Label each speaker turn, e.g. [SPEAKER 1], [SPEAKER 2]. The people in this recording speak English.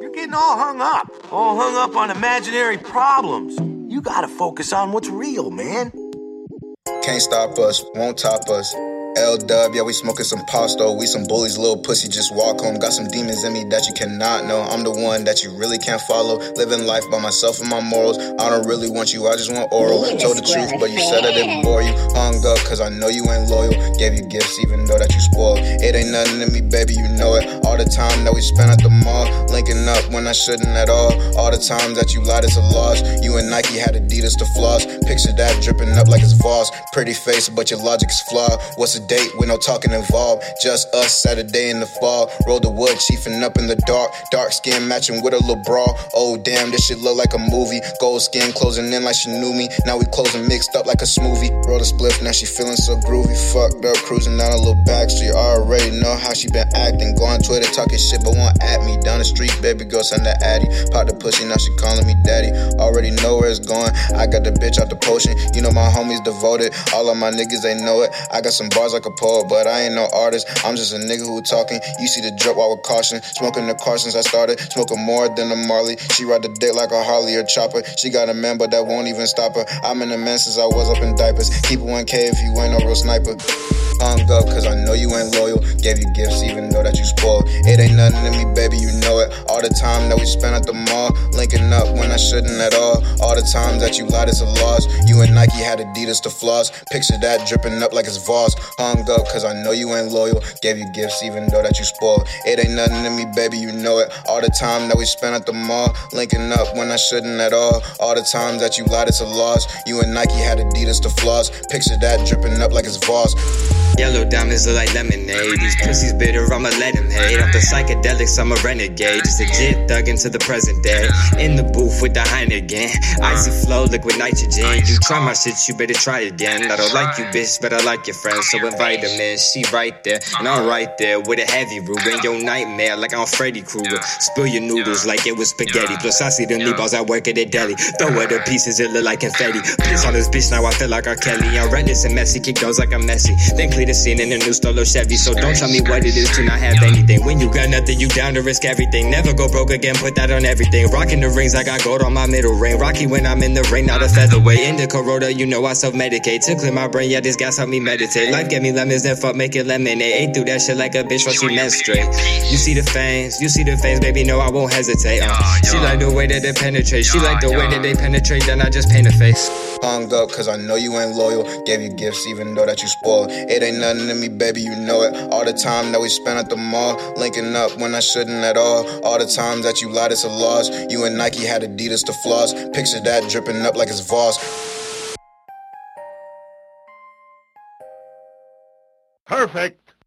[SPEAKER 1] You're getting all hung up, all hung up on imaginary problems. You gotta focus on what's real, man.
[SPEAKER 2] Can't stop us, won't top us. L Dub, yeah, we smoking some pasta. We some bullies, little pussy, just walk home. Got some demons in me that you cannot know. I'm the one that you really can't follow. Living life by myself and my morals. I don't really want you, I just want oral. Told the truth, but you said I didn't bore you. Hung up, cause I know you ain't loyal. Gave you gifts, even though that you spoiled. It ain't nothing to me, baby, you know it. All the time that we spent at the mall. Linking up when I shouldn't at all. All the times that you lied, it's a loss. You and Nike had Adidas to floss. Picture that dripping up like it's Voss. Pretty face, but your logic's flawed. What's a date with no talking involved? Just us Saturday in the fall. Roll the wood, chiefing up in the dark. Dark skin matching with a little bra. Oh damn, this shit look like a movie. Gold skin closing in like she knew me. Now we closing mixed up like a smoothie. Roll a spliff, now she feeling so groovy. Fucked up, cruising down a little back street. Already know how she been acting. Go on Twitter talking shit, but won't at me. Down the street, baby girl, send the addy. Pop the pussy, now she calling me daddy. Already know where it's going. I got the bitch out the potion. You know my homies devoted. All of my niggas, they know it. I got some bars like a poet, but I ain't no artist. I'm just a nigga who talking. You see the drip while with caution. Smoking the car since I started. Smoking more than a Marley. She ride the dick like a Harley or chopper. She got a man, but that won't even stop her. I'm in the man since I was up in diapers. Keep it 1K if you ain't no real sniper. Hung up, cause I know you ain't loyal. Gave you gifts even though that you spoiled. It ain't nothing to me, baby, you know it. All the time that we spent at the mall. Linking up when I shouldn't at all. All the times that you lied, it's a loss. You and Nike had Adidas to floss. Picture that dripping up like it's Voss. Hung up, cause I know you ain't loyal. Gave you gifts even though that you spoiled. It ain't nothing to me, baby, you know it. All the time that we spent at the mall. Linking up when I shouldn't at all. All the times that you lied, it's a loss. You and Nike had Adidas to floss. Picture that dripping up like it's Voss.
[SPEAKER 3] Yellow diamonds look like lemonade. These pussies bitter, I'ma let them hate. Off the psychedelics, I'm a renegade. Just a jit thug into the present day. In the booth with the Heineken. Icy flow, liquid nitrogen. You try my shit, you better try again. I don't like you, bitch, but I like your friends. So invite them in. She right there, and I'm right there with a heavy ruin. Your nightmare, like I'm Freddy Krueger. Spill your noodles like it was spaghetti. Plus, I see the meatballs at work at the deli. Throw her the pieces, it look like confetti. Piss on this bitch, now I feel like R. Kelly. I'm redness and messy, kick those like I'm Messi. Then clear the scene in a new Stolo Chevy. So don't tell me what it is to not have anything. When you got nothing, you down to risk everything. Never go broke again, put that on everything. Rocking the rings, I got gold on my middle ring. Rocky when I'm in the ring, not a featherweight. In the Corona, you know I self medicate. To clear my brain, yeah, this gas help me meditate. Life gave me lemons, then fuck, make it lemonade. Ate through that shit like a bitch while she menstruate. You see the fangs, you see the fangs, baby, no, I won't hesitate. Uh. She like the way that they penetrate. She like the way that they penetrate, then I just paint a face.
[SPEAKER 2] Hung up, cause I know you ain't loyal. Gave you gifts even though that you spoiled. It ain't nothing to me, baby, you know it. All the time that we spent at the mall. Linking up when I shouldn't at all. All the times that you lied, it's a loss. You and Nike had Adidas to floss. Picture that dripping up like it's Voss.
[SPEAKER 4] Perfect.